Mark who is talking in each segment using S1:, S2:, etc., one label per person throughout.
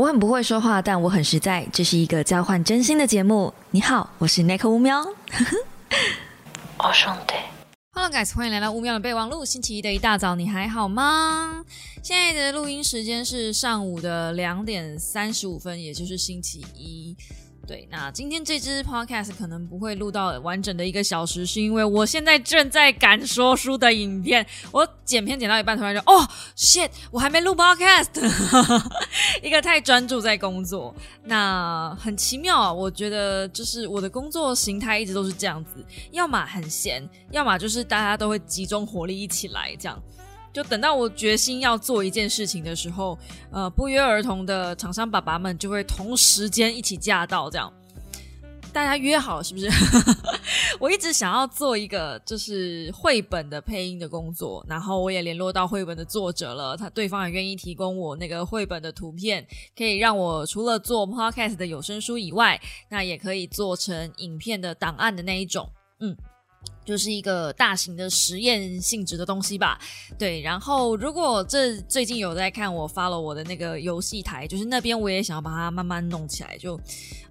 S1: 我很不会说话，但我很实在。这是一个交换真心的节目。你好，我是 Nick 乌喵。
S2: 我兄弟
S3: ，Hello guys，欢迎来到乌喵的备忘录。星期一的一大早，你还好吗？现在的录音时间是上午的两点三十五分，也就是星期一。对，那今天这支 podcast 可能不会录到完整的一个小时，是因为我现在正在赶说书的影片，我剪片剪到一半，突然就哦，shit，我还没录 podcast，一个太专注在工作，那很奇妙啊，我觉得就是我的工作形态一直都是这样子，要么很闲，要么就是大家都会集中火力一起来这样。就等到我决心要做一件事情的时候，呃，不约而同的厂商爸爸们就会同时间一起驾到，这样大家约好是不是？我一直想要做一个就是绘本的配音的工作，然后我也联络到绘本的作者了，他对方也愿意提供我那个绘本的图片，可以让我除了做 podcast 的有声书以外，那也可以做成影片的档案的那一种，嗯。就是一个大型的实验性质的东西吧，对。然后，如果这最近有在看我发了我的那个游戏台，就是那边我也想要把它慢慢弄起来，就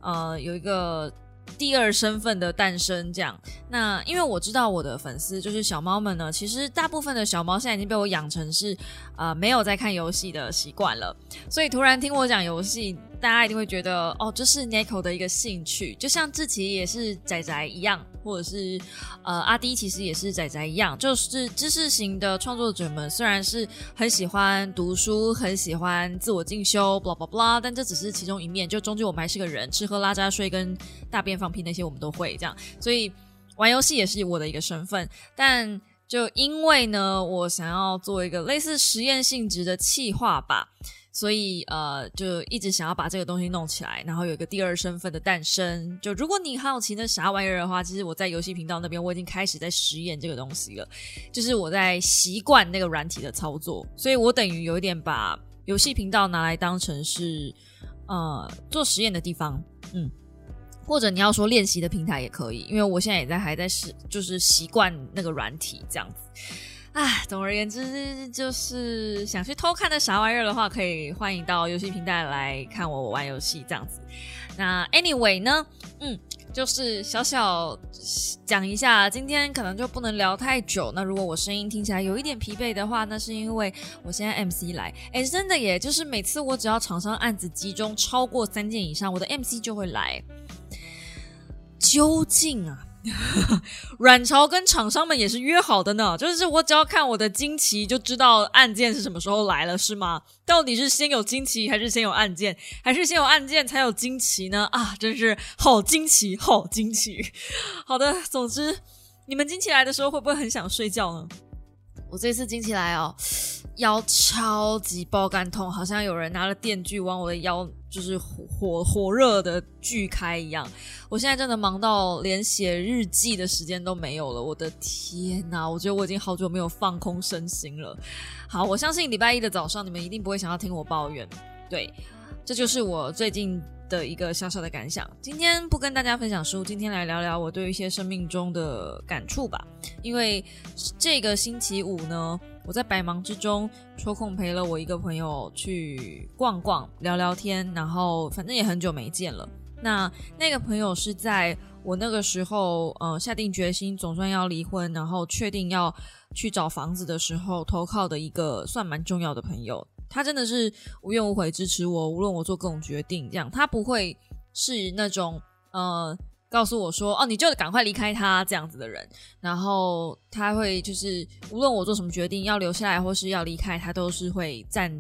S3: 呃有一个第二身份的诞生这样。那因为我知道我的粉丝就是小猫们呢，其实大部分的小猫现在已经被我养成是呃没有在看游戏的习惯了，所以突然听我讲游戏。大家一定会觉得哦，这是 Nico 的一个兴趣，就像志奇也是仔仔一样，或者是呃阿迪其实也是仔仔一样，就是知识型的创作者们虽然是很喜欢读书，很喜欢自我进修，blah blah blah，但这只是其中一面，就终究我们还是个人，吃喝拉撒睡跟大便放屁那些我们都会这样，所以玩游戏也是我的一个身份，但就因为呢，我想要做一个类似实验性质的企划吧。所以呃，就一直想要把这个东西弄起来，然后有一个第二身份的诞生。就如果你好奇那啥玩意儿的话，其实我在游戏频道那边我已经开始在实验这个东西了，就是我在习惯那个软体的操作。所以我等于有一点把游戏频道拿来当成是呃做实验的地方，嗯，或者你要说练习的平台也可以，因为我现在也在还在试，就是习惯那个软体这样子。唉，总而言之，就是想去偷看的啥玩意儿的话，可以欢迎到游戏平台来看我玩游戏这样子。那 anyway 呢，嗯，就是小小讲一下，今天可能就不能聊太久。那如果我声音听起来有一点疲惫的话，那是因为我现在 MC 来。哎，真的耶，就是每次我只要厂商案子集中超过三件以上，我的 MC 就会来。究竟啊？阮朝跟厂商们也是约好的呢，就是我只要看我的惊奇就知道案件是什么时候来了，是吗？到底是先有惊奇还是先有案件，还是先有案件才有惊奇呢？啊，真是好惊奇，好惊奇！好的，总之你们惊奇来的时候会不会很想睡觉呢？我这次惊奇来哦，腰超级爆肝痛，好像有人拿了电锯往我的腰，就是火火热的巨开一样。我现在真的忙到连写日记的时间都没有了，我的天哪！我觉得我已经好久没有放空身心了。好，我相信礼拜一的早上你们一定不会想要听我抱怨，对，这就是我最近。的一个小小的感想，今天不跟大家分享书，今天来聊聊我对一些生命中的感触吧。因为这个星期五呢，我在百忙之中抽空陪了我一个朋友去逛逛、聊聊天，然后反正也很久没见了。那那个朋友是在我那个时候，呃，下定决心总算要离婚，然后确定要去找房子的时候投靠的一个算蛮重要的朋友。他真的是无怨无悔支持我，无论我做各种决定，这样他不会是那种呃告诉我说哦你就赶快离开他这样子的人，然后他会就是无论我做什么决定要留下来或是要离开，他都是会站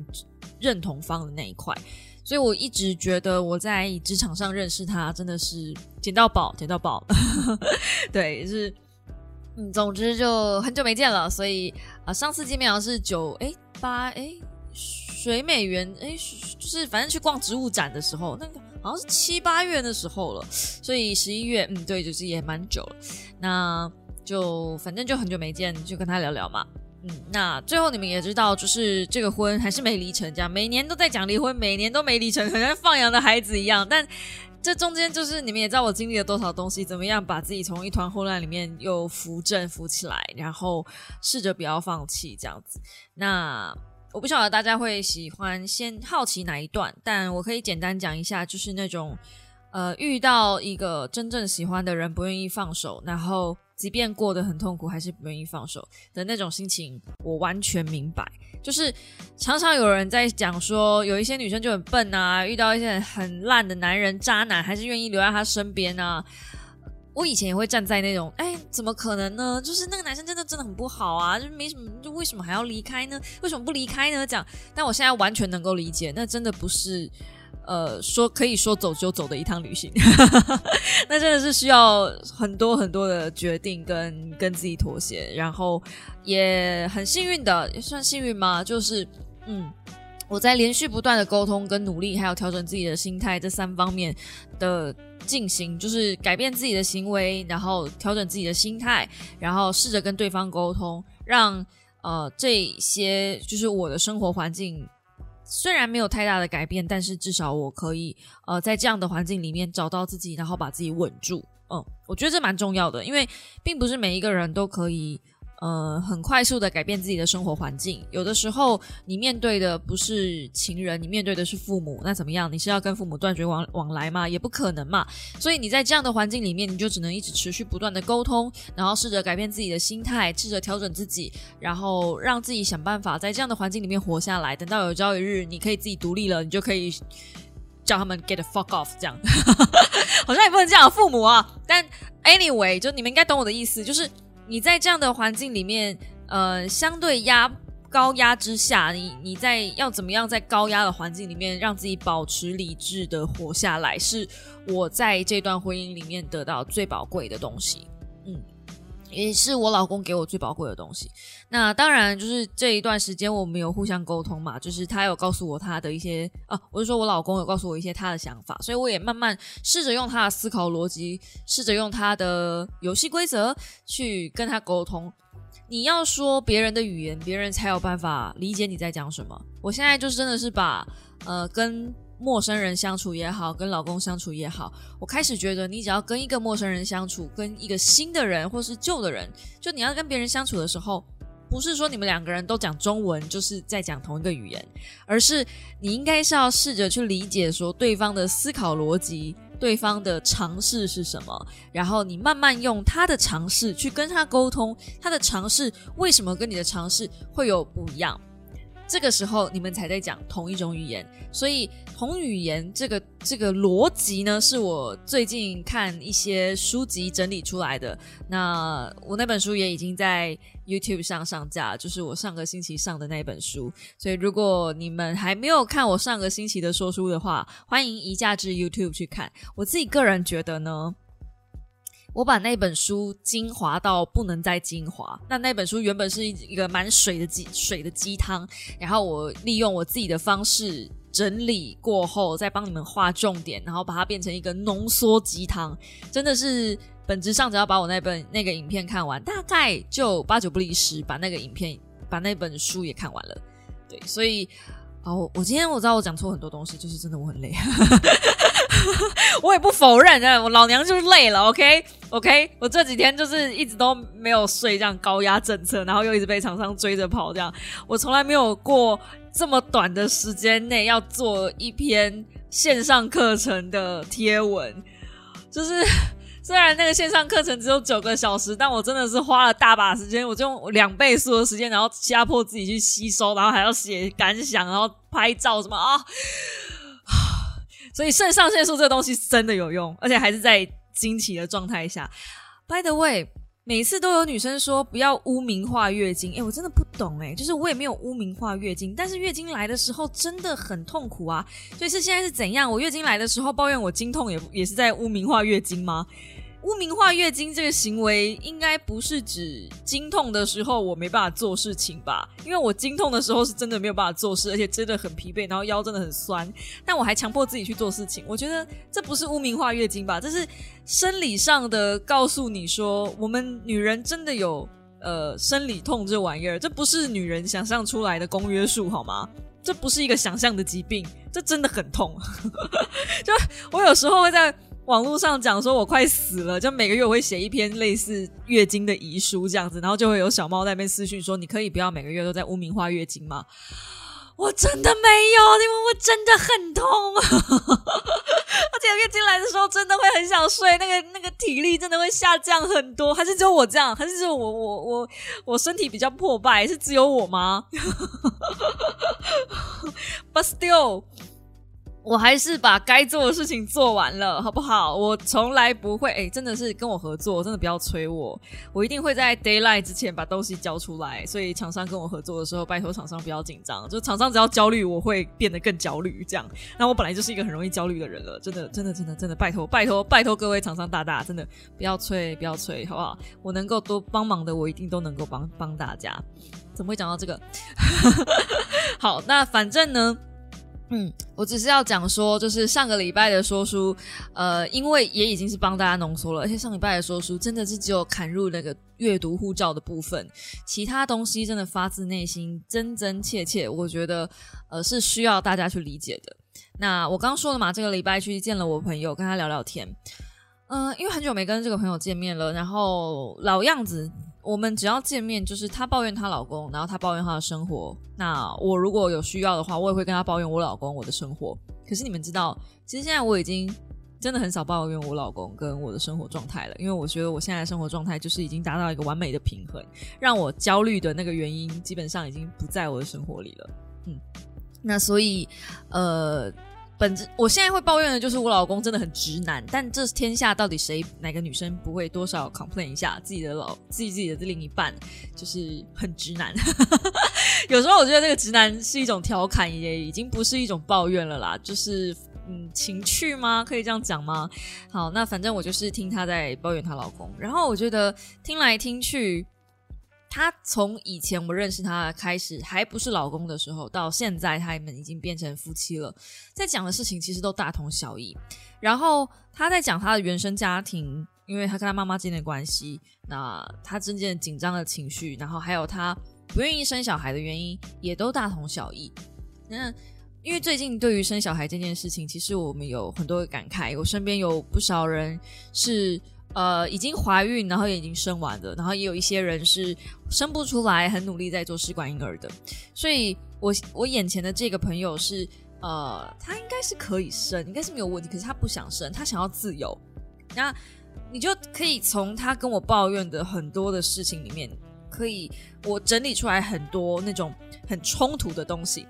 S3: 认同方的那一块，所以我一直觉得我在职场上认识他真的是捡到宝，捡到宝，对，是嗯，总之就很久没见了，所以啊上次见面好像是九哎八哎。水美园，哎，就是反正去逛植物展的时候，那个好像是七八月的时候了，所以十一月，嗯，对，就是也蛮久了。那就反正就很久没见，就跟他聊聊嘛。嗯，那最后你们也知道，就是这个婚还是没离成，这样每年都在讲离婚，每年都没离成，好像放羊的孩子一样。但这中间就是你们也知道我经历了多少东西，怎么样把自己从一团混乱里面又扶正扶起来，然后试着不要放弃这样子。那。我不晓得大家会喜欢先好奇哪一段，但我可以简单讲一下，就是那种呃遇到一个真正喜欢的人不愿意放手，然后即便过得很痛苦还是不愿意放手的那种心情，我完全明白。就是常常有人在讲说，有一些女生就很笨啊，遇到一些很烂的男人、渣男，还是愿意留在他身边啊。我以前也会站在那种，哎，怎么可能呢？就是那个男生真的真的很不好啊，就没什么，就为什么还要离开呢？为什么不离开呢？讲，但我现在完全能够理解，那真的不是，呃，说可以说走就走的一趟旅行，那真的是需要很多很多的决定跟跟自己妥协，然后也很幸运的，也算幸运吗？就是，嗯。我在连续不断的沟通跟努力，还有调整自己的心态这三方面的进行，就是改变自己的行为，然后调整自己的心态，然后试着跟对方沟通，让呃这些就是我的生活环境虽然没有太大的改变，但是至少我可以呃在这样的环境里面找到自己，然后把自己稳住。嗯，我觉得这蛮重要的，因为并不是每一个人都可以。呃，很快速的改变自己的生活环境。有的时候，你面对的不是情人，你面对的是父母。那怎么样？你是要跟父母断绝往往来吗？也不可能嘛。所以你在这样的环境里面，你就只能一直持续不断的沟通，然后试着改变自己的心态，试着调整自己，然后让自己想办法在这样的环境里面活下来。等到有朝一日你可以自己独立了，你就可以叫他们 get fuck off。这样 好像也不能这样，父母啊。但 anyway，就你们应该懂我的意思，就是。你在这样的环境里面，呃，相对压高压之下，你你在要怎么样在高压的环境里面让自己保持理智的活下来，是我在这段婚姻里面得到最宝贵的东西。也是我老公给我最宝贵的东西。那当然，就是这一段时间我们有互相沟通嘛，就是他有告诉我他的一些啊，我是说我老公有告诉我一些他的想法，所以我也慢慢试着用他的思考逻辑，试着用他的游戏规则去跟他沟通。你要说别人的语言，别人才有办法理解你在讲什么。我现在就是真的是把呃跟。陌生人相处也好，跟老公相处也好，我开始觉得，你只要跟一个陌生人相处，跟一个新的人或是旧的人，就你要跟别人相处的时候，不是说你们两个人都讲中文，就是在讲同一个语言，而是你应该是要试着去理解说对方的思考逻辑，对方的尝试是什么，然后你慢慢用他的尝试去跟他沟通，他的尝试为什么跟你的尝试会有不一样。这个时候你们才在讲同一种语言，所以同语言这个这个逻辑呢，是我最近看一些书籍整理出来的。那我那本书也已经在 YouTube 上上架，就是我上个星期上的那本书。所以如果你们还没有看我上个星期的说书的话，欢迎移驾至 YouTube 去看。我自己个人觉得呢。我把那本书精华到不能再精华。那那本书原本是一一个蛮水的鸡水的鸡汤，然后我利用我自己的方式整理过后，再帮你们画重点，然后把它变成一个浓缩鸡汤。真的是本质上只要把我那本那个影片看完，大概就八九不离十，把那个影片把那本书也看完了。对，所以哦，我今天我知道我讲错很多东西，就是真的我很累。我也不否认，我老娘就是累了，OK，OK，我这几天就是一直都没有睡，这样高压政策，然后又一直被厂商追着跑，这样。我从来没有过这么短的时间内要做一篇线上课程的贴文，就是 虽然那个线上课程只有九个小时，但我真的是花了大把时间，我就用两倍速的时间，然后压迫自己去吸收，然后还要写感想，然后拍照什么啊。所以肾上腺素这个东西真的有用，而且还是在惊奇的状态下。By the way，每次都有女生说不要污名化月经，哎，我真的不懂哎，就是我也没有污名化月经，但是月经来的时候真的很痛苦啊。所以是现在是怎样？我月经来的时候抱怨我经痛，也也是在污名化月经吗？污名化月经这个行为，应该不是指经痛的时候我没办法做事情吧？因为我经痛的时候是真的没有办法做事，而且真的很疲惫，然后腰真的很酸，但我还强迫自己去做事情。我觉得这不是污名化月经吧？这是生理上的告诉你说，我们女人真的有呃生理痛这玩意儿，这不是女人想象出来的公约数好吗？这不是一个想象的疾病，这真的很痛。就我有时候会在。网络上讲说我快死了，就每个月我会写一篇类似月经的遗书这样子，然后就会有小猫在那边私讯说：“你可以不要每个月都在污名化月经吗？”我真的没有，因为我真的很痛，而且月经来的时候真的会很想睡，那个那个体力真的会下降很多，还是只有我这样？还是只有我我我我身体比较破败？是只有我吗？But still. 我还是把该做的事情做完了，好不好？我从来不会，哎，真的是跟我合作，真的不要催我，我一定会在 d a y l i g h t 之前把东西交出来。所以厂商跟我合作的时候，拜托厂商不要紧张，就厂商只要焦虑，我会变得更焦虑。这样，那我本来就是一个很容易焦虑的人了，真的，真的，真的，真的，拜托，拜托，拜托各位厂商大大，真的不要催，不要催，好不好？我能够多帮忙的，我一定都能够帮帮大家。怎么会讲到这个？好，那反正呢。嗯，我只是要讲说，就是上个礼拜的说书，呃，因为也已经是帮大家浓缩了，而且上礼拜的说书真的是只有砍入那个阅读护照的部分，其他东西真的发自内心、真真切切，我觉得呃是需要大家去理解的。那我刚说了嘛，这个礼拜去见了我朋友，跟他聊聊天，嗯，因为很久没跟这个朋友见面了，然后老样子。我们只要见面，就是她抱怨她老公，然后她抱怨她的生活。那我如果有需要的话，我也会跟她抱怨我老公我的生活。可是你们知道，其实现在我已经真的很少抱怨我老公跟我的生活状态了，因为我觉得我现在的生活状态就是已经达到一个完美的平衡，让我焦虑的那个原因基本上已经不在我的生活里了。嗯，那所以呃。本质，我现在会抱怨的就是我老公真的很直男，但这天下到底谁哪个女生不会多少 complain 一下自己的老自己自己的另一半就是很直男？有时候我觉得这个直男是一种调侃，也已经不是一种抱怨了啦，就是嗯情趣吗？可以这样讲吗？好，那反正我就是听她在抱怨她老公，然后我觉得听来听去。她从以前我认识她开始还不是老公的时候，到现在他们已经变成夫妻了，在讲的事情其实都大同小异。然后她在讲她的原生家庭，因为她跟她妈妈之间的关系，那她之间的紧张的情绪，然后还有她不愿意生小孩的原因，也都大同小异。那因为最近对于生小孩这件事情，其实我们有很多的感慨，我身边有不少人是。呃，已经怀孕，然后也已经生完了，然后也有一些人是生不出来，很努力在做试管婴儿的。所以，我我眼前的这个朋友是，呃，他应该是可以生，应该是没有问题，可是他不想生，他想要自由。那你就可以从他跟我抱怨的很多的事情里面，可以我整理出来很多那种很冲突的东西。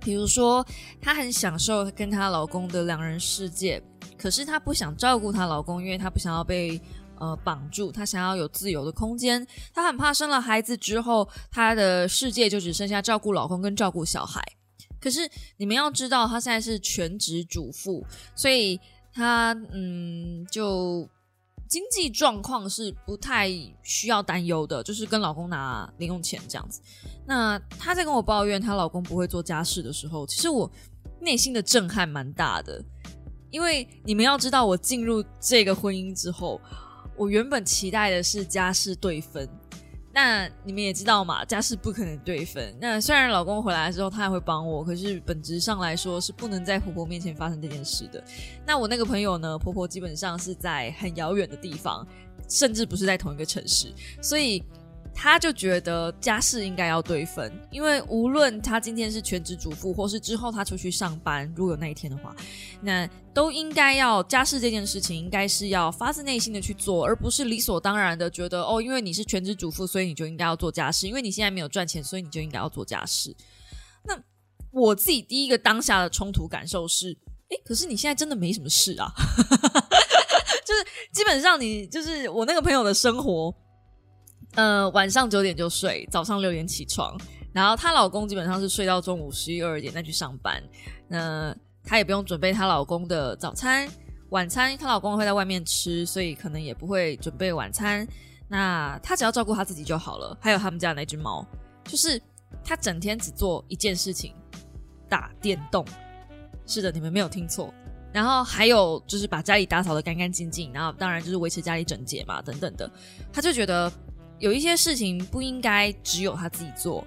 S3: 比如说，她很享受跟她老公的两人世界。可是她不想照顾她老公，因为她不想要被呃绑住，她想要有自由的空间。她很怕生了孩子之后，她的世界就只剩下照顾老公跟照顾小孩。可是你们要知道，她现在是全职主妇，所以她嗯就经济状况是不太需要担忧的，就是跟老公拿零用钱这样子。那她在跟我抱怨她老公不会做家事的时候，其实我内心的震撼蛮大的。因为你们要知道，我进入这个婚姻之后，我原本期待的是家事对分。那你们也知道嘛，家事不可能对分。那虽然老公回来之后他还会帮我，可是本质上来说是不能在婆婆面前发生这件事的。那我那个朋友呢，婆婆基本上是在很遥远的地方，甚至不是在同一个城市，所以。他就觉得家事应该要对分，因为无论他今天是全职主妇，或是之后他出去上班，如果有那一天的话，那都应该要家事这件事情，应该是要发自内心的去做，而不是理所当然的觉得哦，因为你是全职主妇，所以你就应该要做家事，因为你现在没有赚钱，所以你就应该要做家事。那我自己第一个当下的冲突感受是，哎，可是你现在真的没什么事啊，就是基本上你就是我那个朋友的生活。呃，晚上九点就睡，早上六点起床，然后她老公基本上是睡到中午十一二点再去上班。那她也不用准备她老公的早餐、晚餐，她老公会在外面吃，所以可能也不会准备晚餐。那她只要照顾她自己就好了。还有他们家那只猫，就是她整天只做一件事情，打电动。是的，你们没有听错。然后还有就是把家里打扫的干干净净，然后当然就是维持家里整洁嘛，等等的。她就觉得。有一些事情不应该只有他自己做。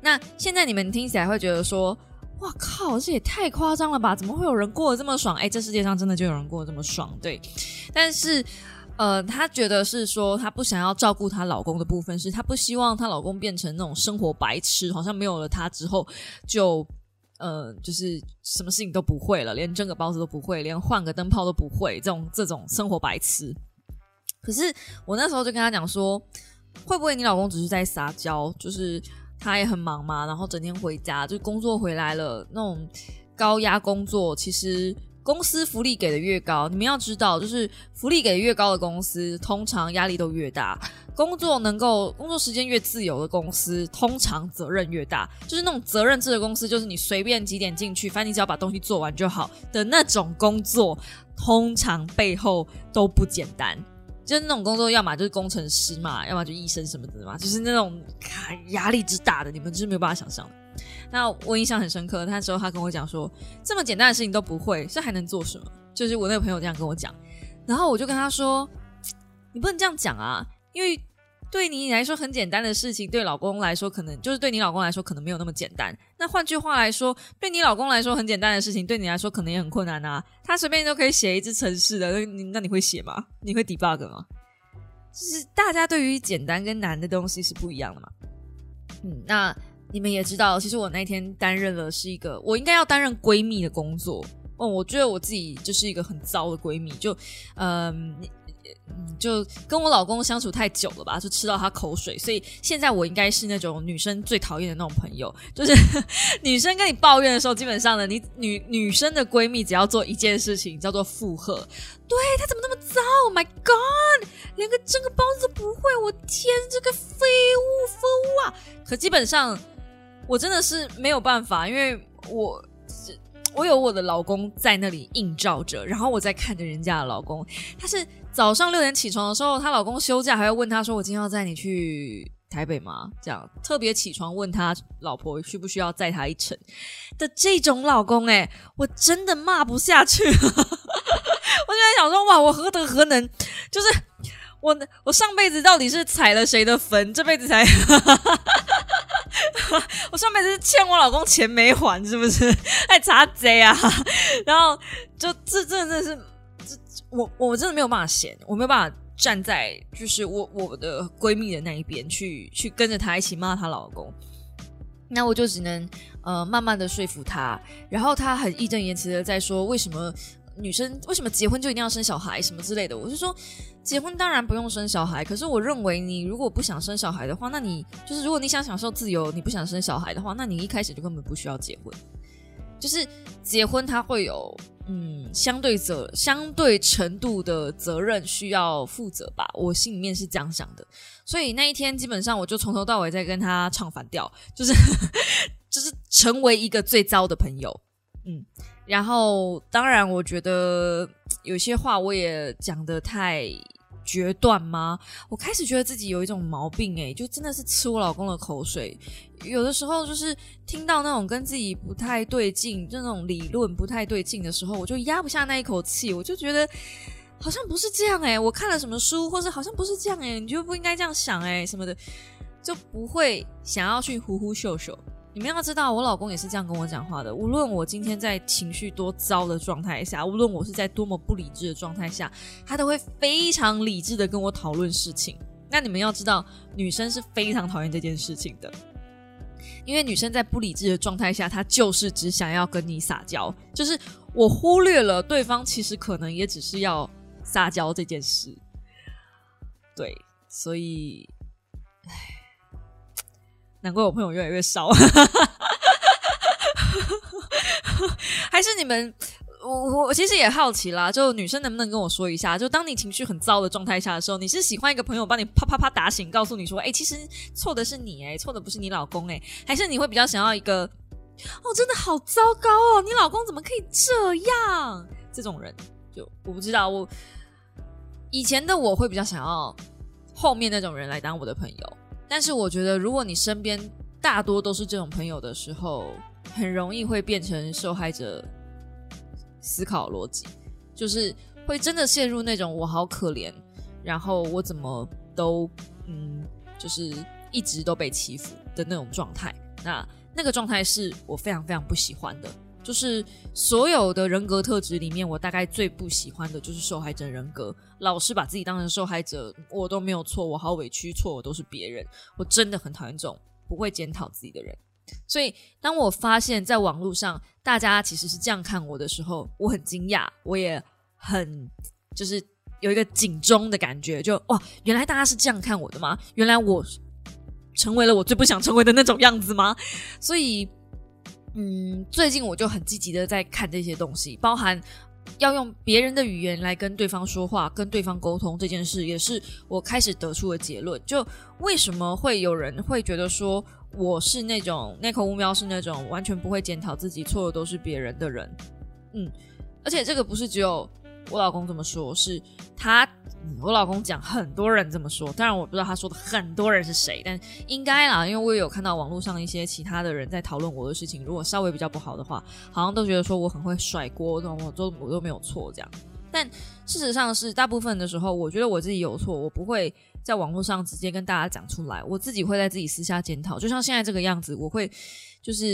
S3: 那现在你们听起来会觉得说：“哇靠，这也太夸张了吧？怎么会有人过得这么爽？”哎，这世界上真的就有人过得这么爽，对。但是，呃，她觉得是说她不想要照顾她老公的部分，是她不希望她老公变成那种生活白痴，好像没有了她之后就呃，就是什么事情都不会了，连蒸个包子都不会，连换个灯泡都不会，这种这种生活白痴。可是我那时候就跟她讲说，会不会你老公只是在撒娇？就是他也很忙嘛，然后整天回家就工作回来了那种。高压工作，其实公司福利给的越高，你们要知道，就是福利给的越高的公司，通常压力都越大。工作能够工作时间越自由的公司，通常责任越大。就是那种责任制的公司，就是你随便几点进去，反正你只要把东西做完就好的那种工作，通常背后都不简单。就是那种工作，要么就是工程师嘛，要么就医生什么的嘛，就是那种压力之大的，你们就是没有办法想象。那我印象很深刻，那时候他跟我讲说，这么简单的事情都不会，这还能做什么？就是我那个朋友这样跟我讲，然后我就跟他说，你不能这样讲啊，因为对你来说很简单的事情，对老公来说可能就是对你老公来说可能没有那么简单。那换句话来说，对你老公来说很简单的事情，对你来说可能也很困难啊。他随便都可以写一只城市的，那那你会写吗？你会 debug 吗？就是大家对于简单跟难的东西是不一样的嘛。嗯，那。你们也知道，其实我那天担任了是一个我应该要担任闺蜜的工作哦。我觉得我自己就是一个很糟的闺蜜，就嗯，就跟我老公相处太久了吧，就吃到他口水，所以现在我应该是那种女生最讨厌的那种朋友，就是 女生跟你抱怨的时候，基本上呢，你女女生的闺蜜只要做一件事情，叫做附和。对他怎么那么糟？My God，连个蒸个包子都不会！我天，这个废物，废物啊！可基本上。我真的是没有办法，因为我我有我的老公在那里映照着，然后我在看着人家的老公。他是早上六点起床的时候，她老公休假还要问他说：“我今天要载你去台北吗？”这样特别起床问他老婆需不需要载他一程的这种老公，哎，我真的骂不下去。我现在想说，哇，我何德何能？就是我我上辈子到底是踩了谁的坟，这辈子才。我上辈子欠我老公钱没还，是不是？爱查贼啊！然后就这真的是，我我真的没有办法闲，我没有办法站在就是我我的闺蜜的那一边去去跟着她一起骂她老公。那我就只能呃慢慢的说服她，然后她很义正言辞的在说为什么。女生为什么结婚就一定要生小孩什么之类的？我是说，结婚当然不用生小孩，可是我认为你如果不想生小孩的话，那你就是如果你想享受自由，你不想生小孩的话，那你一开始就根本不需要结婚。就是结婚他会有嗯相对责相对程度的责任需要负责吧，我心里面是这样想的。所以那一天基本上我就从头到尾在跟他唱反调，就是 就是成为一个最糟的朋友，嗯。然后，当然，我觉得有些话我也讲的太决断吗？我开始觉得自己有一种毛病，诶，就真的是吃我老公的口水。有的时候就是听到那种跟自己不太对劲，就那种理论不太对劲的时候，我就压不下那一口气，我就觉得好像不是这样，诶，我看了什么书，或者好像不是这样，诶，你就不应该这样想，诶，什么的，就不会想要去呼呼秀秀。你们要知道，我老公也是这样跟我讲话的。无论我今天在情绪多糟的状态下，无论我是在多么不理智的状态下，他都会非常理智的跟我讨论事情。那你们要知道，女生是非常讨厌这件事情的，因为女生在不理智的状态下，她就是只想要跟你撒娇，就是我忽略了对方其实可能也只是要撒娇这件事。对，所以，唉。难怪我朋友越来越少，还是你们？我我其实也好奇啦，就女生能不能跟我说一下，就当你情绪很糟的状态下的时候，你是喜欢一个朋友帮你啪啪啪打醒，告诉你说，哎，其实错的是你，哎，错的不是你老公，哎，还是你会比较想要一个，哦，真的好糟糕哦，你老公怎么可以这样？这种人，就我不知道，我以前的我会比较想要后面那种人来当我的朋友。但是我觉得，如果你身边大多都是这种朋友的时候，很容易会变成受害者思考逻辑，就是会真的陷入那种我好可怜，然后我怎么都嗯，就是一直都被欺负的那种状态。那那个状态是我非常非常不喜欢的。就是所有的人格特质里面，我大概最不喜欢的就是受害者人格，老是把自己当成受害者，我都没有错，我好委屈，错我都是别人，我真的很讨厌这种不会检讨自己的人。所以，当我发现在网络上大家其实是这样看我的时候，我很惊讶，我也很就是有一个警钟的感觉，就哇，原来大家是这样看我的吗？原来我成为了我最不想成为的那种样子吗？所以。嗯，最近我就很积极的在看这些东西，包含要用别人的语言来跟对方说话、跟对方沟通这件事，也是我开始得出的结论。就为什么会有人会觉得说我是那种那口乌喵是那种完全不会检讨自己错的都是别人的人？嗯，而且这个不是只有。我老公这么说，是他，我老公讲很多人这么说，当然我不知道他说的很多人是谁，但应该啦，因为我也有看到网络上一些其他的人在讨论我的事情，如果稍微比较不好的话，好像都觉得说我很会甩锅，我都我都没有错这样。但事实上是大部分的时候，我觉得我自己有错，我不会在网络上直接跟大家讲出来，我自己会在自己私下检讨，就像现在这个样子，我会就是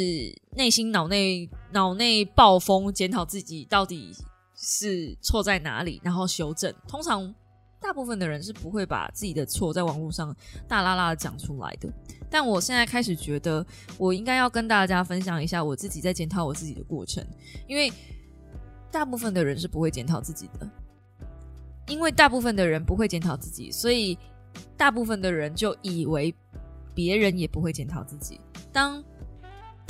S3: 内心脑内脑内暴风检讨自己到底。是错在哪里，然后修正。通常大部分的人是不会把自己的错在网络上大拉拉的讲出来的。但我现在开始觉得，我应该要跟大家分享一下我自己在检讨我自己的过程，因为大部分的人是不会检讨自己的。因为大部分的人不会检讨自己，所以大部分的人就以为别人也不会检讨自己。当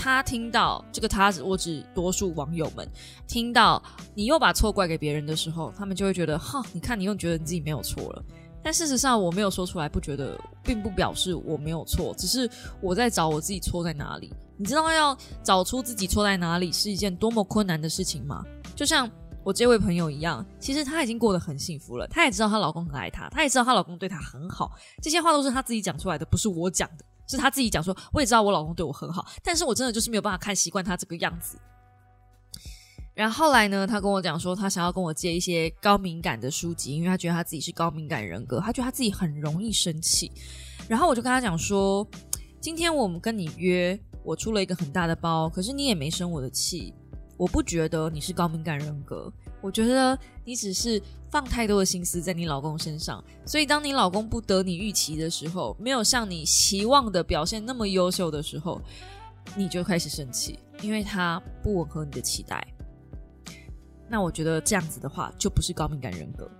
S3: 他听到这个，他我指多数网友们听到你又把错怪给别人的时候，他们就会觉得，哈，你看你又觉得你自己没有错了。但事实上，我没有说出来，不觉得，并不表示我没有错，只是我在找我自己错在哪里。你知道要找出自己错在哪里是一件多么困难的事情吗？就像我这位朋友一样，其实她已经过得很幸福了，她也知道她老公很爱她，她也知道她老公对她很好，这些话都是她自己讲出来的，不是我讲的。是他自己讲说，我也知道我老公对我很好，但是我真的就是没有办法看习惯他这个样子。然后后来呢，他跟我讲说，他想要跟我借一些高敏感的书籍，因为他觉得他自己是高敏感人格，他觉得他自己很容易生气。然后我就跟他讲说，今天我们跟你约，我出了一个很大的包，可是你也没生我的气，我不觉得你是高敏感人格。我觉得你只是放太多的心思在你老公身上，所以当你老公不得你预期的时候，没有像你期望的表现那么优秀的时候，你就开始生气，因为他不吻合你的期待。那我觉得这样子的话，就不是高敏感人格。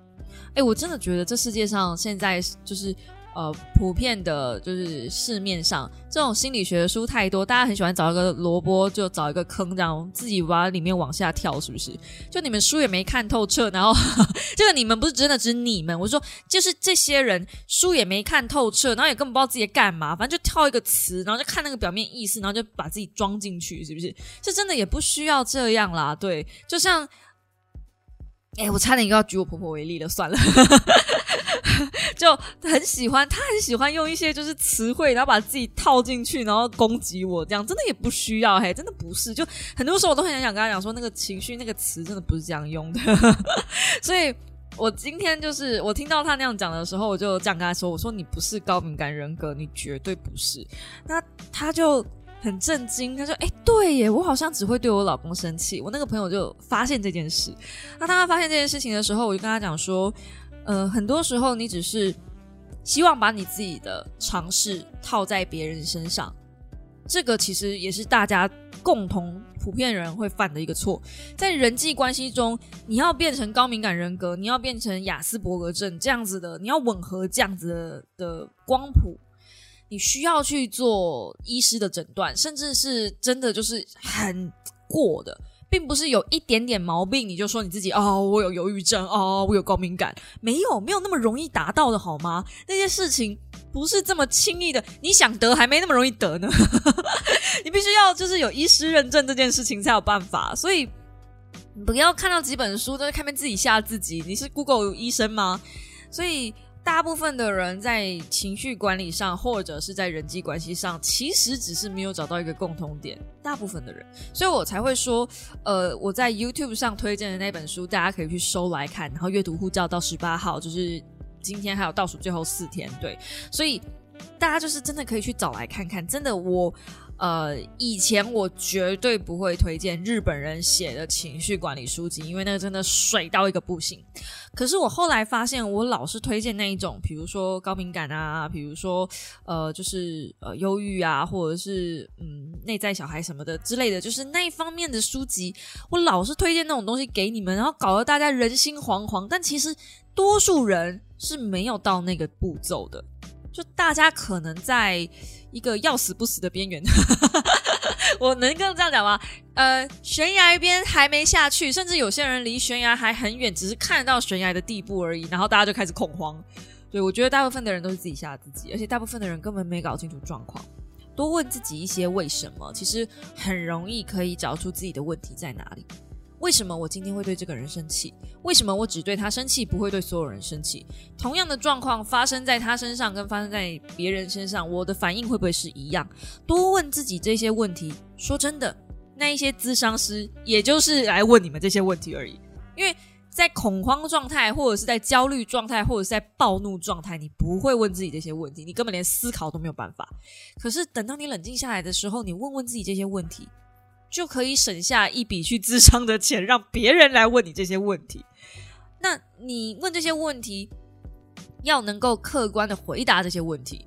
S3: 哎，我真的觉得这世界上现在就是。呃，普遍的就是市面上这种心理学的书太多，大家很喜欢找一个萝卜就找一个坑，这样自己往里面往下跳，是不是？就你们书也没看透彻，然后 这个你们不是真的指你们，我说就是这些人书也没看透彻，然后也根本不知道自己干嘛，反正就跳一个词，然后就看那个表面意思，然后就把自己装进去，是不是？这真的也不需要这样啦，对，就像，哎，我差点又要举我婆婆为例了，算了。就很喜欢，他很喜欢用一些就是词汇，然后把自己套进去，然后攻击我，这样真的也不需要，嘿，真的不是。就很多时候我都很想跟他讲说，那个情绪那个词真的不是这样用的。所以我今天就是我听到他那样讲的时候，我就这样跟他说：“我说你不是高敏感人格，你绝对不是。”那他就很震惊，他说：“哎，对耶，我好像只会对我老公生气。”我那个朋友就发现这件事。那当他发现这件事情的时候，我就跟他讲说。呃，很多时候你只是希望把你自己的尝试套在别人身上，这个其实也是大家共同普遍人会犯的一个错。在人际关系中，你要变成高敏感人格，你要变成雅斯伯格症这样子的，你要吻合这样子的光谱，你需要去做医师的诊断，甚至是真的就是很过的。并不是有一点点毛病你就说你自己哦，我有忧郁症哦，我有高敏感，没有没有那么容易达到的好吗？那些事情不是这么轻易的，你想得还没那么容易得呢。你必须要就是有医师认证这件事情才有办法，所以不要看到几本书都在看面自己吓自己。你是 Google 医生吗？所以。大部分的人在情绪管理上，或者是在人际关系上，其实只是没有找到一个共同点。大部分的人，所以我才会说，呃，我在 YouTube 上推荐的那本书，大家可以去收来看。然后阅读护照到十八号，就是今天还有倒数最后四天，对，所以大家就是真的可以去找来看看。真的，我呃，以前我绝对不会推荐日本人写的情绪管理书籍，因为那个真的水到一个不行。可是我后来发现，我老是推荐那一种，比如说高敏感啊，比如说呃，就是呃忧郁啊，或者是嗯内在小孩什么的之类的，就是那一方面的书籍，我老是推荐那种东西给你们，然后搞得大家人心惶惶。但其实多数人是没有到那个步骤的，就大家可能在。一个要死不死的边缘，我能跟这样讲吗？呃，悬崖边还没下去，甚至有些人离悬崖还很远，只是看到悬崖的地步而已，然后大家就开始恐慌。对我觉得大部分的人都是自己吓自己，而且大部分的人根本没搞清楚状况。多问自己一些为什么，其实很容易可以找出自己的问题在哪里。为什么我今天会对这个人生气？为什么我只对他生气，不会对所有人生气？同样的状况发生在他身上，跟发生在别人身上，我的反应会不会是一样？多问自己这些问题。说真的，那一些咨商师，也就是来问你们这些问题而已。因为在恐慌状态，或者是在焦虑状态，或者是在暴怒状态，你不会问自己这些问题，你根本连思考都没有办法。可是等到你冷静下来的时候，你问问自己这些问题。就可以省下一笔去智商的钱，让别人来问你这些问题。那你问这些问题，要能够客观的回答这些问题。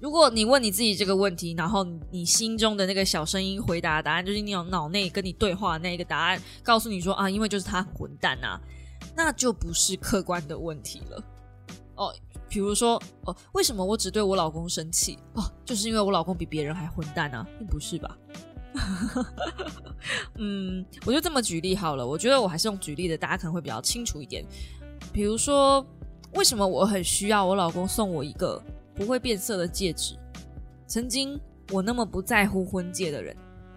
S3: 如果你问你自己这个问题，然后你心中的那个小声音回答答案，就是你有脑内跟你对话那一个答案，告诉你说啊，因为就是他很混蛋啊，那就不是客观的问题了。哦，比如说哦，为什么我只对我老公生气？哦，就是因为我老公比别人还混蛋啊，并不是吧？嗯，我就这么举例好了。我觉得我还是用举例的，大家可能会比较清楚一点。比如说，为什么我很需要我老公送我一个不会变色的戒指？曾经我那么不在乎婚戒的人，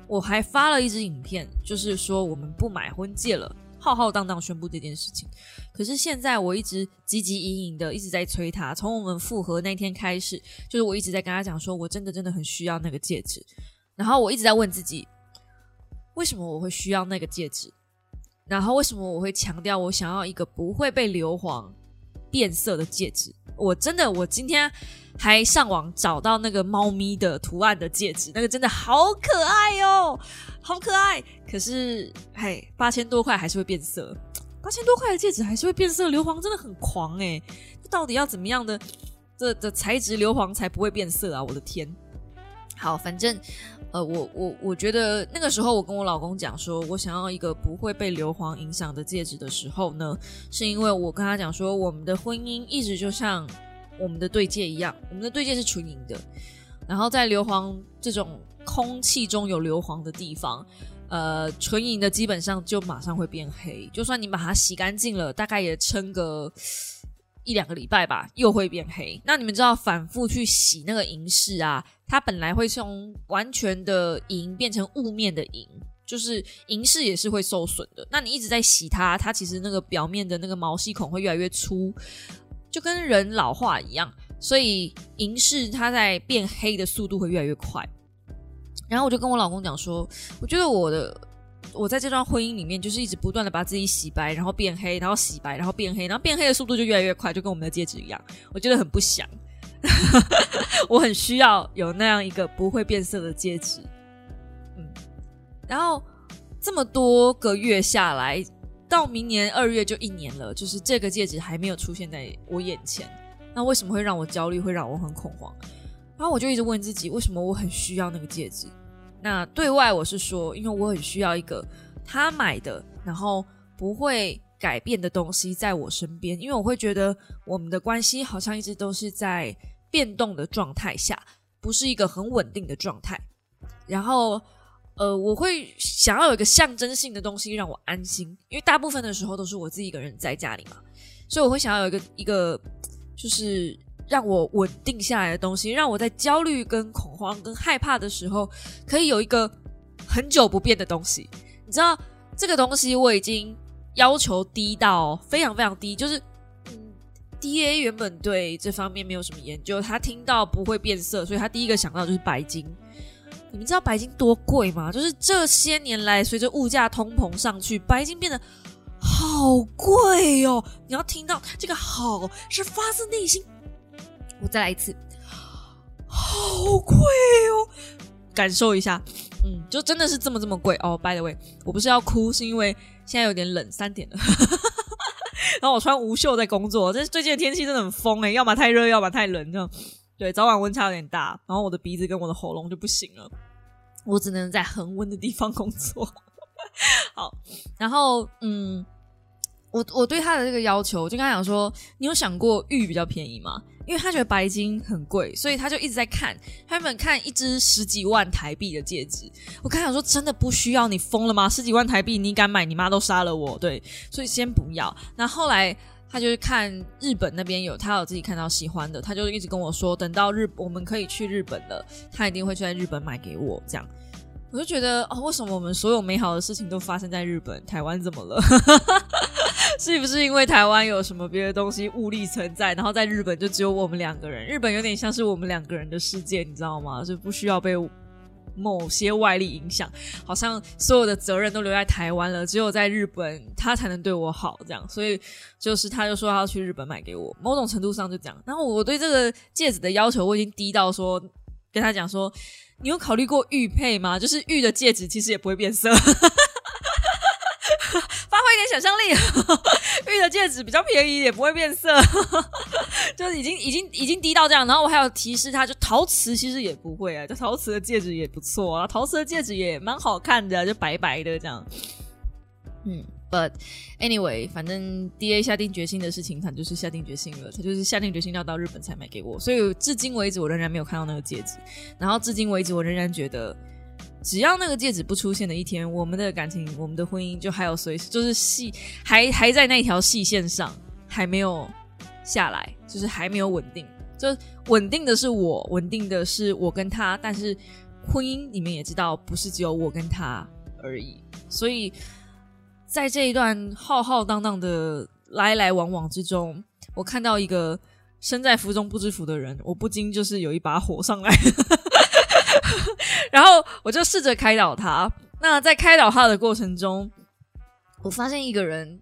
S3: 我还发了一支影片，就是说我们不买婚戒了，浩浩荡荡宣布这件事情。可是现在我一直汲汲营营的一直在催他，从我们复合那天开始，就是我一直在跟他讲，说我真的真的很需要那个戒指。然后我一直在问自己，为什么我会需要那个戒指？然后为什么我会强调我想要一个不会被硫磺变色的戒指？我真的，我今天还上网找到那个猫咪的图案的戒指，那个真的好可爱哦，好可爱！可是，嘿，八千多块还是会变色，八千多块的戒指还是会变色，硫磺真的很狂哎！到底要怎么样的这的材质硫磺才不会变色啊？我的天！好，反正。呃，我我我觉得那个时候我跟我老公讲说，我想要一个不会被硫磺影响的戒指的时候呢，是因为我跟他讲说，我们的婚姻一直就像我们的对戒一样，我们的对戒是纯银的，然后在硫磺这种空气中有硫磺的地方，呃，纯银的基本上就马上会变黑，就算你把它洗干净了，大概也撑个。一两个礼拜吧，又会变黑。那你们知道，反复去洗那个银饰啊，它本来会从完全的银变成雾面的银，就是银饰也是会受损的。那你一直在洗它，它其实那个表面的那个毛细孔会越来越粗，就跟人老化一样。所以银饰它在变黑的速度会越来越快。然后我就跟我老公讲说，我觉得我的。我在这段婚姻里面，就是一直不断的把自己洗白，然后变黑，然后洗白，然后变黑，然后变黑的速度就越来越快，就跟我们的戒指一样。我觉得很不祥，我很需要有那样一个不会变色的戒指。嗯，然后这么多个月下来，到明年二月就一年了，就是这个戒指还没有出现在我眼前。那为什么会让我焦虑，会让我很恐慌？然后我就一直问自己，为什么我很需要那个戒指？那对外我是说，因为我很需要一个他买的，然后不会改变的东西在我身边，因为我会觉得我们的关系好像一直都是在变动的状态下，不是一个很稳定的状态。然后，呃，我会想要有一个象征性的东西让我安心，因为大部分的时候都是我自己一个人在家里嘛，所以我会想要有一个一个就是。让我稳定下来的东西，让我在焦虑、跟恐慌、跟害怕的时候，可以有一个很久不变的东西。你知道，这个东西我已经要求低到非常非常低，就是，嗯，D A 原本对这方面没有什么研究，他听到不会变色，所以他第一个想到就是白金。你们知道白金多贵吗？就是这些年来，随着物价通膨上去，白金变得好贵哦。你要听到这个“好”是发自内心。我再来一次，好贵哦！感受一下，嗯，就真的是这么这么贵哦。By the way，我不是要哭，是因为现在有点冷，三点了，然后我穿无袖在工作。这最近的天气真的很疯诶，要么太热，要么太冷，这样对，早晚温差有点大，然后我的鼻子跟我的喉咙就不行了，我只能在恒温的地方工作。好，然后嗯。我我对他的这个要求，就跟他讲说，你有想过玉比较便宜吗？因为他觉得白金很贵，所以他就一直在看，他们看一只十几万台币的戒指。我跟他讲说，真的不需要，你疯了吗？十几万台币你敢买？你妈都杀了我。对，所以先不要。那后来他就是看日本那边有，他有自己看到喜欢的，他就一直跟我说，等到日我们可以去日本了，他一定会去在日本买给我。这样，我就觉得哦，为什么我们所有美好的事情都发生在日本？台湾怎么了？是不是因为台湾有什么别的东西物力存在，然后在日本就只有我们两个人？日本有点像是我们两个人的世界，你知道吗？就不需要被某些外力影响，好像所有的责任都留在台湾了，只有在日本他才能对我好，这样。所以就是他就说他要去日本买给我，某种程度上就这样。然后我对这个戒指的要求我已经低到说，跟他讲说，你有考虑过玉佩吗？就是玉的戒指其实也不会变色。想象力，玉的戒指比较便宜，也不会变色，就是已经已经已经低到这样。然后我还有提示他，就陶瓷其实也不会啊，就陶瓷的戒指也不错啊，陶瓷的戒指也蛮好看的，就白白的这样。嗯，But anyway，反正 D A 下定决心的事情，他就是下定决心了，他就是下定决心要到日本才买给我。所以至今为止，我仍然没有看到那个戒指。然后至今为止，我仍然觉得。只要那个戒指不出现的一天，我们的感情，我们的婚姻就还有随时就是细还还在那条细线上，还没有下来，就是还没有稳定。就稳定的是我，稳定的是我跟他，但是婚姻你们也知道，不是只有我跟他而已。所以在这一段浩浩荡荡的来来往往之中，我看到一个身在福中不知福的人，我不禁就是有一把火上来。然后我就试着开导他。那在开导他的过程中，我发现一个人，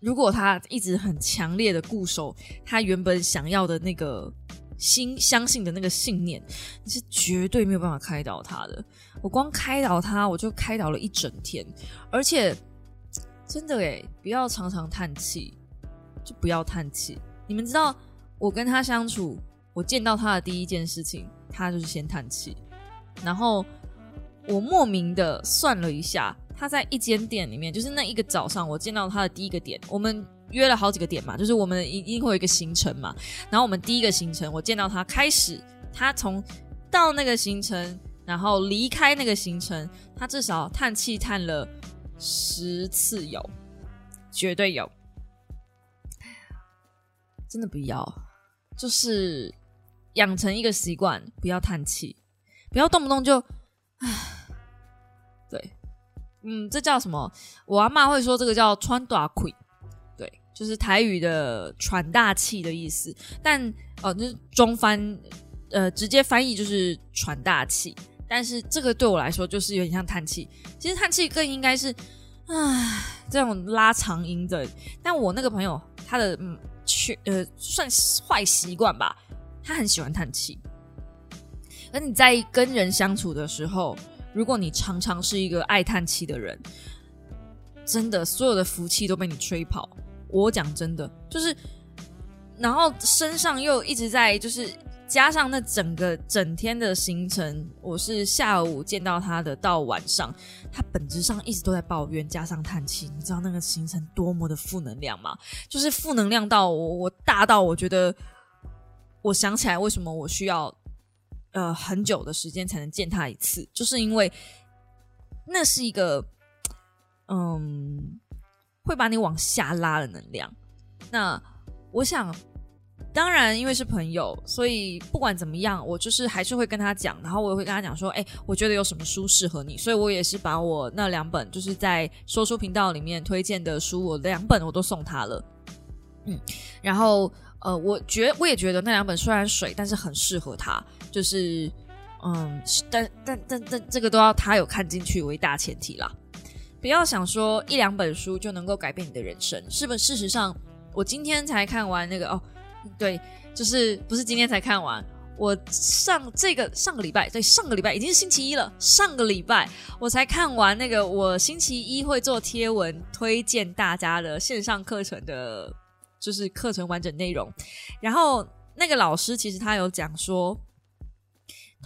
S3: 如果他一直很强烈的固守他原本想要的那个心、相信的那个信念，你是绝对没有办法开导他的。我光开导他，我就开导了一整天。而且真的诶，不要常常叹气，就不要叹气。你们知道，我跟他相处，我见到他的第一件事情，他就是先叹气。然后我莫名的算了一下，他在一间店里面，就是那一个早上，我见到他的第一个点。我们约了好几个点嘛，就是我们一定会有一个行程嘛。然后我们第一个行程，我见到他开始，他从到那个行程，然后离开那个行程，他至少叹气叹了十次有，绝对有。真的不要，就是养成一个习惯，不要叹气。不要动不动就，唉，对，嗯，这叫什么？我阿妈会说这个叫“穿大气”，对，就是台语的“喘大气”的意思。但哦，就是中翻，呃，直接翻译就是“喘大气”。但是这个对我来说就是有点像叹气。其实叹气更应该是，唉，这种拉长音的。但我那个朋友他的嗯，缺呃，算坏习惯吧，他很喜欢叹气。而你在跟人相处的时候，如果你常常是一个爱叹气的人，真的所有的福气都被你吹跑。我讲真的，就是，然后身上又一直在，就是加上那整个整天的行程，我是下午见到他的，到晚上，他本质上一直都在抱怨，加上叹气。你知道那个行程多么的负能量吗？就是负能量到我，我大到我觉得，我想起来为什么我需要。呃，很久的时间才能见他一次，就是因为那是一个，嗯，会把你往下拉的能量。那我想，当然，因为是朋友，所以不管怎么样，我就是还是会跟他讲，然后我也会跟他讲说，哎，我觉得有什么书适合你，所以我也是把我那两本就是在说书频道里面推荐的书，我两本我都送他了。嗯，然后。呃，我觉我也觉得那两本虽然水，但是很适合他。就是，嗯，但但但但这个都要他有看进去为大前提啦。不要想说一两本书就能够改变你的人生，是不是？事实上，我今天才看完那个哦，对，就是不是今天才看完，我上这个上个礼拜，对，上个礼拜已经是星期一了。上个礼拜我才看完那个，我星期一会做贴文推荐大家的线上课程的，就是课程完整内容。然后那个老师其实他有讲说，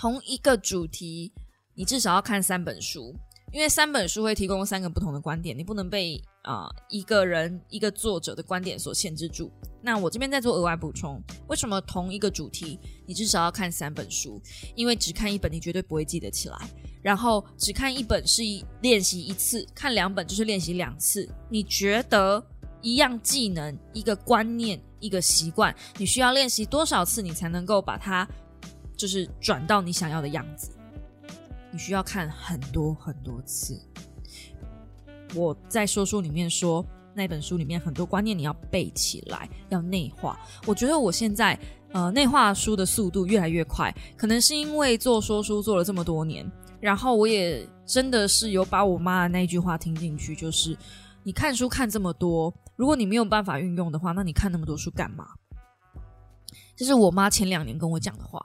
S3: 同一个主题，你至少要看三本书，因为三本书会提供三个不同的观点，你不能被啊一个人一个作者的观点所限制住。那我这边在做额外补充，为什么同一个主题你至少要看三本书？因为只看一本你绝对不会记得起来，然后只看一本是一练习一次，看两本就是练习两次。你觉得一样技能、一个观念、一个习惯，你需要练习多少次你才能够把它就是转到你想要的样子？你需要看很多很多次。我在说书里面说。那本书里面很多观念你要背起来，要内化。我觉得我现在呃内化书的速度越来越快，可能是因为做说书做了这么多年，然后我也真的是有把我妈的那句话听进去，就是你看书看这么多，如果你没有办法运用的话，那你看那么多书干嘛？这是我妈前两年跟我讲的话。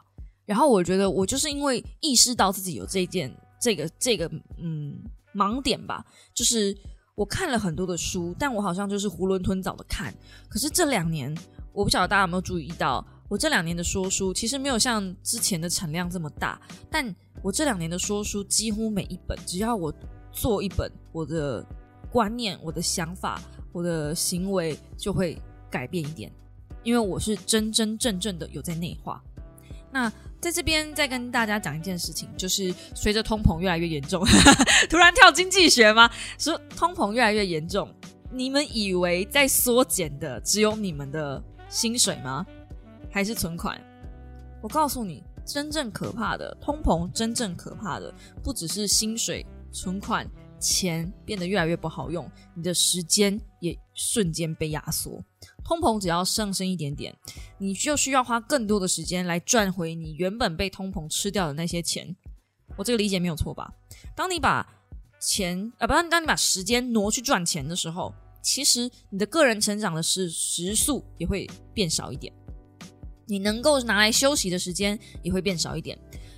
S3: 然后我觉得我就是因为意识到自己有这件这个这个嗯盲点吧，就是。我看了很多的书，但我好像就是囫囵吞枣的看。可是这两年，我不晓得大家有没有注意到，我这两年的说书其实没有像之前的产量这么大。但我这两年的说书，几乎每一本，只要我做一本，我的观念、我的想法、我的行为就会改变一点，因为我是真真正正的有在内化。那。在这边再跟大家讲一件事情，就是随着通膨越来越严重，突然跳经济学吗？说通膨越来越严重，你们以为在缩减的只有你们的薪水吗？还是存款？我告诉你，真正可怕的通膨，真正可怕的不只是薪水、存款。钱变得越来越不好用，你的时间也瞬间被压缩。通膨只要上升一点点，你就需要花更多的时间来赚回你原本被通膨吃掉的那些钱。我这个理解没有错吧？当你把钱啊，不，当你把时间挪去赚钱的时候，其实你的个人成长的时时速也会变少一点，你能够拿来休息的时间也会变少一点，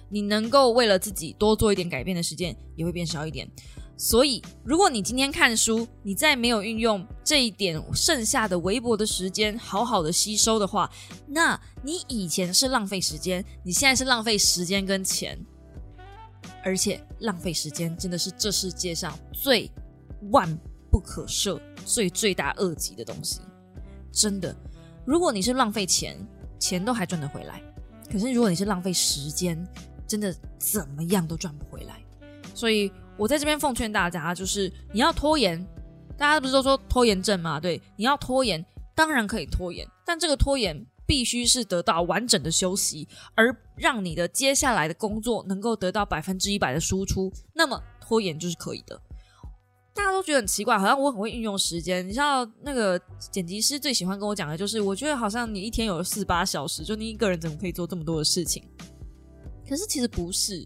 S3: 你能够为了自己多做一点改变的时间也会变少一点。所以，如果你今天看书，你再没有运用这一点剩下的微薄的时间，好好的吸收的话，那你以前是浪费时间，你现在是浪费时间跟钱，而且浪费时间真的是这世界上最万不可赦、最罪大恶极的东西。真的，如果你是浪费钱，钱都还赚得回来；可是如果你是浪费时间，真的怎么样都赚不回来。所以。我在这边奉劝大家，就是你要拖延，大家不是都说拖延症吗？对，你要拖延，当然可以拖延，但这个拖延必须是得到完整的休息，而让你的接下来的工作能够得到百分之一百的输出，那么拖延就是可以的。大家都觉得很奇怪，好像我很会运用时间。你知道那个剪辑师最喜欢跟我讲的就是，我觉得好像你一天有四八小时，就你一个人怎么可以做这么多的事情？可是其实不是。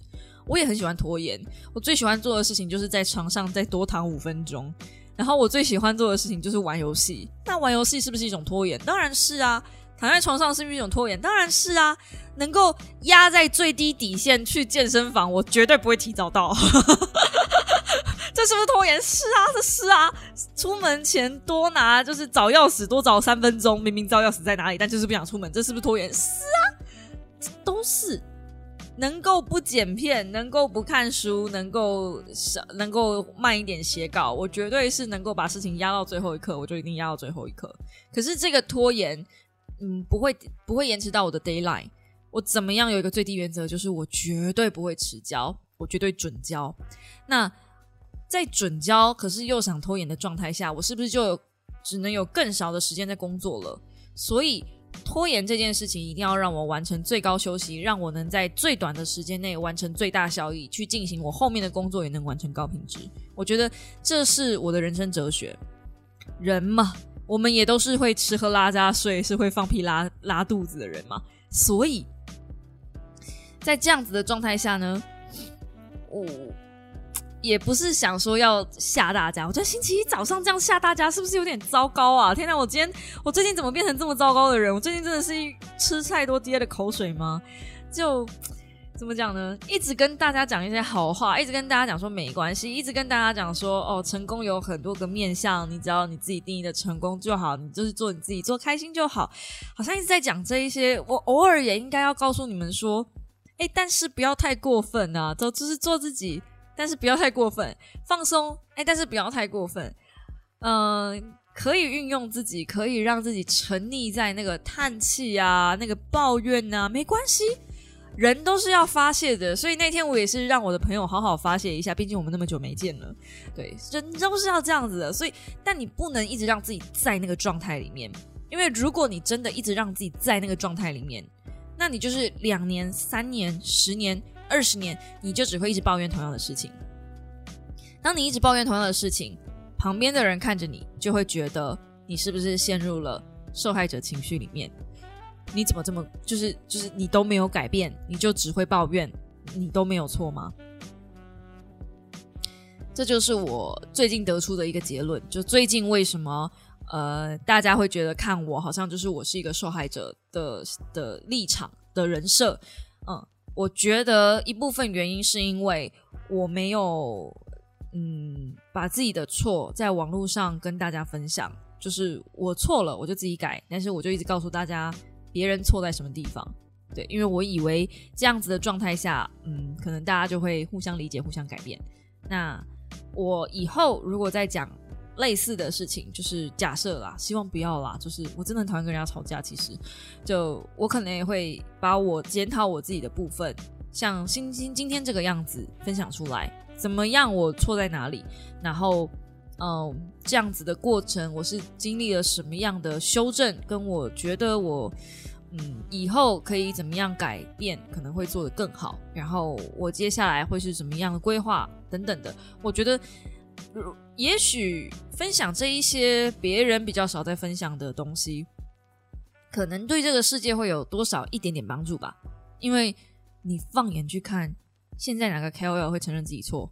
S3: 我也很喜欢拖延，我最喜欢做的事情就是在床上再多躺五分钟，然后我最喜欢做的事情就是玩游戏。那玩游戏是不是一种拖延？当然是啊。躺在床上是不是一种拖延？当然是啊。能够压在最低底线去健身房，我绝对不会提早到。这是不是拖延？是啊，这是啊。出门前多拿就是找钥匙，多找三分钟。明明知道钥匙在哪里，但就是不想出门，这是不是拖延？是啊，都是。能够不剪片，能够不看书，能够少，能够慢一点写稿，我绝对是能够把事情压到最后一刻，我就一定压到最后一刻。可是这个拖延，嗯，不会不会延迟到我的 d a y l i n e 我怎么样有一个最低原则，就是我绝对不会迟交，我绝对准交。那在准交，可是又想拖延的状态下，我是不是就有只能有更少的时间在工作了？所以。拖延这件事情一定要让我完成最高休息，让我能在最短的时间内完成最大效益，去进行我后面的工作也能完成高品质。我觉得这是我的人生哲学。人嘛，我们也都是会吃喝拉撒睡，是会放屁拉拉肚子的人嘛。所以在这样子的状态下呢，我。也不是想说要吓大家，我觉得星期一早上这样吓大家是不是有点糟糕啊？天哪，我今天我最近怎么变成这么糟糕的人？我最近真的是吃太多爹的口水吗？就。怎么讲呢？一直跟大家讲一些好话，一直跟大家讲说没关系，一直跟大家讲说哦，成功有很多个面向，你只要你自己定义的成功就好，你就是做你自己，做开心就好。好像一直在讲这一些，我偶尔也应该要告诉你们说，哎，但是不要太过分啊，都就是做自己，但是不要太过分，放松，哎，但是不要太过分，嗯，可以运用自己，可以让自己沉溺在那个叹气啊，那个抱怨啊，没关系。人都是要发泄的，所以那天我也是让我的朋友好好发泄一下，毕竟我们那么久没见了。对，人都是要这样子的，所以但你不能一直让自己在那个状态里面，因为如果你真的一直让自己在那个状态里面，那你就是两年、三年、十年、二十年，你就只会一直抱怨同样的事情。当你一直抱怨同样的事情，旁边的人看着你，就会觉得你是不是陷入了受害者情绪里面。你怎么这么就是就是你都没有改变，你就只会抱怨，你都没有错吗？这就是我最近得出的一个结论。就最近为什么呃大家会觉得看我好像就是我是一个受害者的的立场的人设？嗯，我觉得一部分原因是因为我没有嗯把自己的错在网络上跟大家分享，就是我错了我就自己改，但是我就一直告诉大家。别人错在什么地方？对，因为我以为这样子的状态下，嗯，可能大家就会互相理解、互相改变。那我以后如果再讲类似的事情，就是假设啦，希望不要啦。就是我真的很讨厌跟人家吵架，其实就我可能也会把我检讨我自己的部分，像星星今天这个样子分享出来，怎么样？我错在哪里？然后。嗯，这样子的过程，我是经历了什么样的修正？跟我觉得我，嗯，以后可以怎么样改变，可能会做得更好。然后我接下来会是什么样的规划等等的？我觉得，也许分享这一些别人比较少在分享的东西，可能对这个世界会有多少一点点帮助吧。因为你放眼去看，现在哪个 KOL 会承认自己错？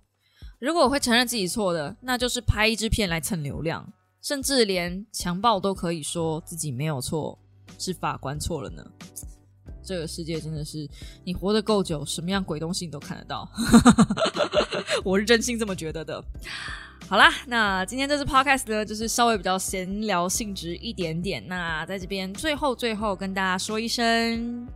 S3: 如果我会承认自己错的，那就是拍一支片来蹭流量，甚至连强暴都可以说自己没有错，是法官错了呢。这个世界真的是，你活得够久，什么样鬼东西你都看得到。我是真心这么觉得的。好啦，那今天这次 podcast 呢，就是稍微比较闲聊性质一点点。那在这边最后最后跟大家说一声。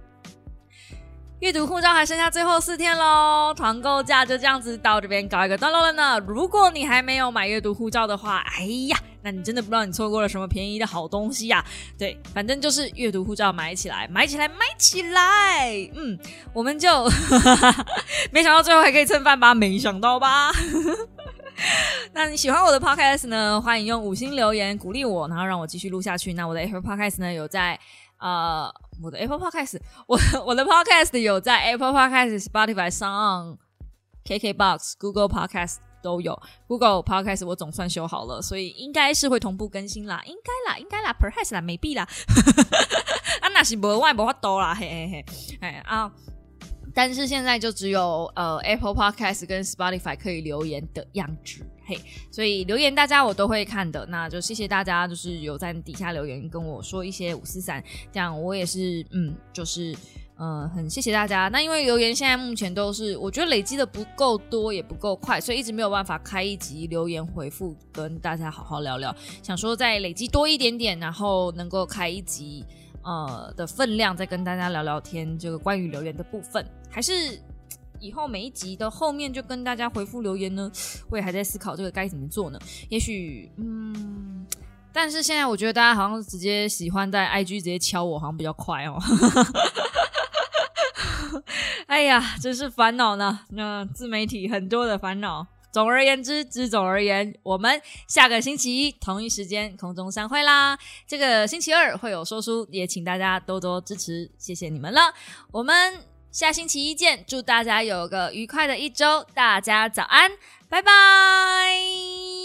S3: 阅读护照还剩下最后四天喽，团购价就这样子到这边告一个段落了呢。如果你还没有买阅读护照的话，哎呀，那你真的不知道你错过了什么便宜的好东西呀。对，反正就是阅读护照买起来，买起来，买起来。嗯，我们就 没想到最后还可以蹭饭吧？没想到吧？那你喜欢我的 podcast 呢？欢迎用五星留言鼓励我，然后让我继续录下去。那我的 Apple Podcast 呢，有在。呃，我的 Apple Podcast，我我的 Podcast 有在 Apple Podcast、Spotify 上、KKBox、Google Podcast 都有。Google Podcast 我总算修好了，所以应该是会同步更新啦，应该啦，应该啦，Perhaps 啦，没必啦。啊，那是无外无法多啦，嘿嘿嘿，哎啊。但是现在就只有呃 Apple Podcast 跟 Spotify 可以留言的样子，嘿，所以留言大家我都会看的，那就谢谢大家，就是有在底下留言跟我说一些五四三，这样我也是嗯，就是嗯很谢谢大家。那因为留言现在目前都是我觉得累积的不够多也不够快，所以一直没有办法开一集留言回复跟大家好好聊聊，想说再累积多一点点，然后能够开一集。呃的分量，再跟大家聊聊天。这个关于留言的部分，还是以后每一集的后面就跟大家回复留言呢？我也还在思考这个该怎么做呢？也许，嗯，但是现在我觉得大家好像直接喜欢在 IG 直接敲我，好像比较快哦。哎呀，真是烦恼呢。那自媒体很多的烦恼。总而言之，之总而言，我们下个星期一同一时间空中相会啦。这个星期二会有说书，也请大家多多支持，谢谢你们了。我们下星期一见，祝大家有个愉快的一周，大家早安，拜拜。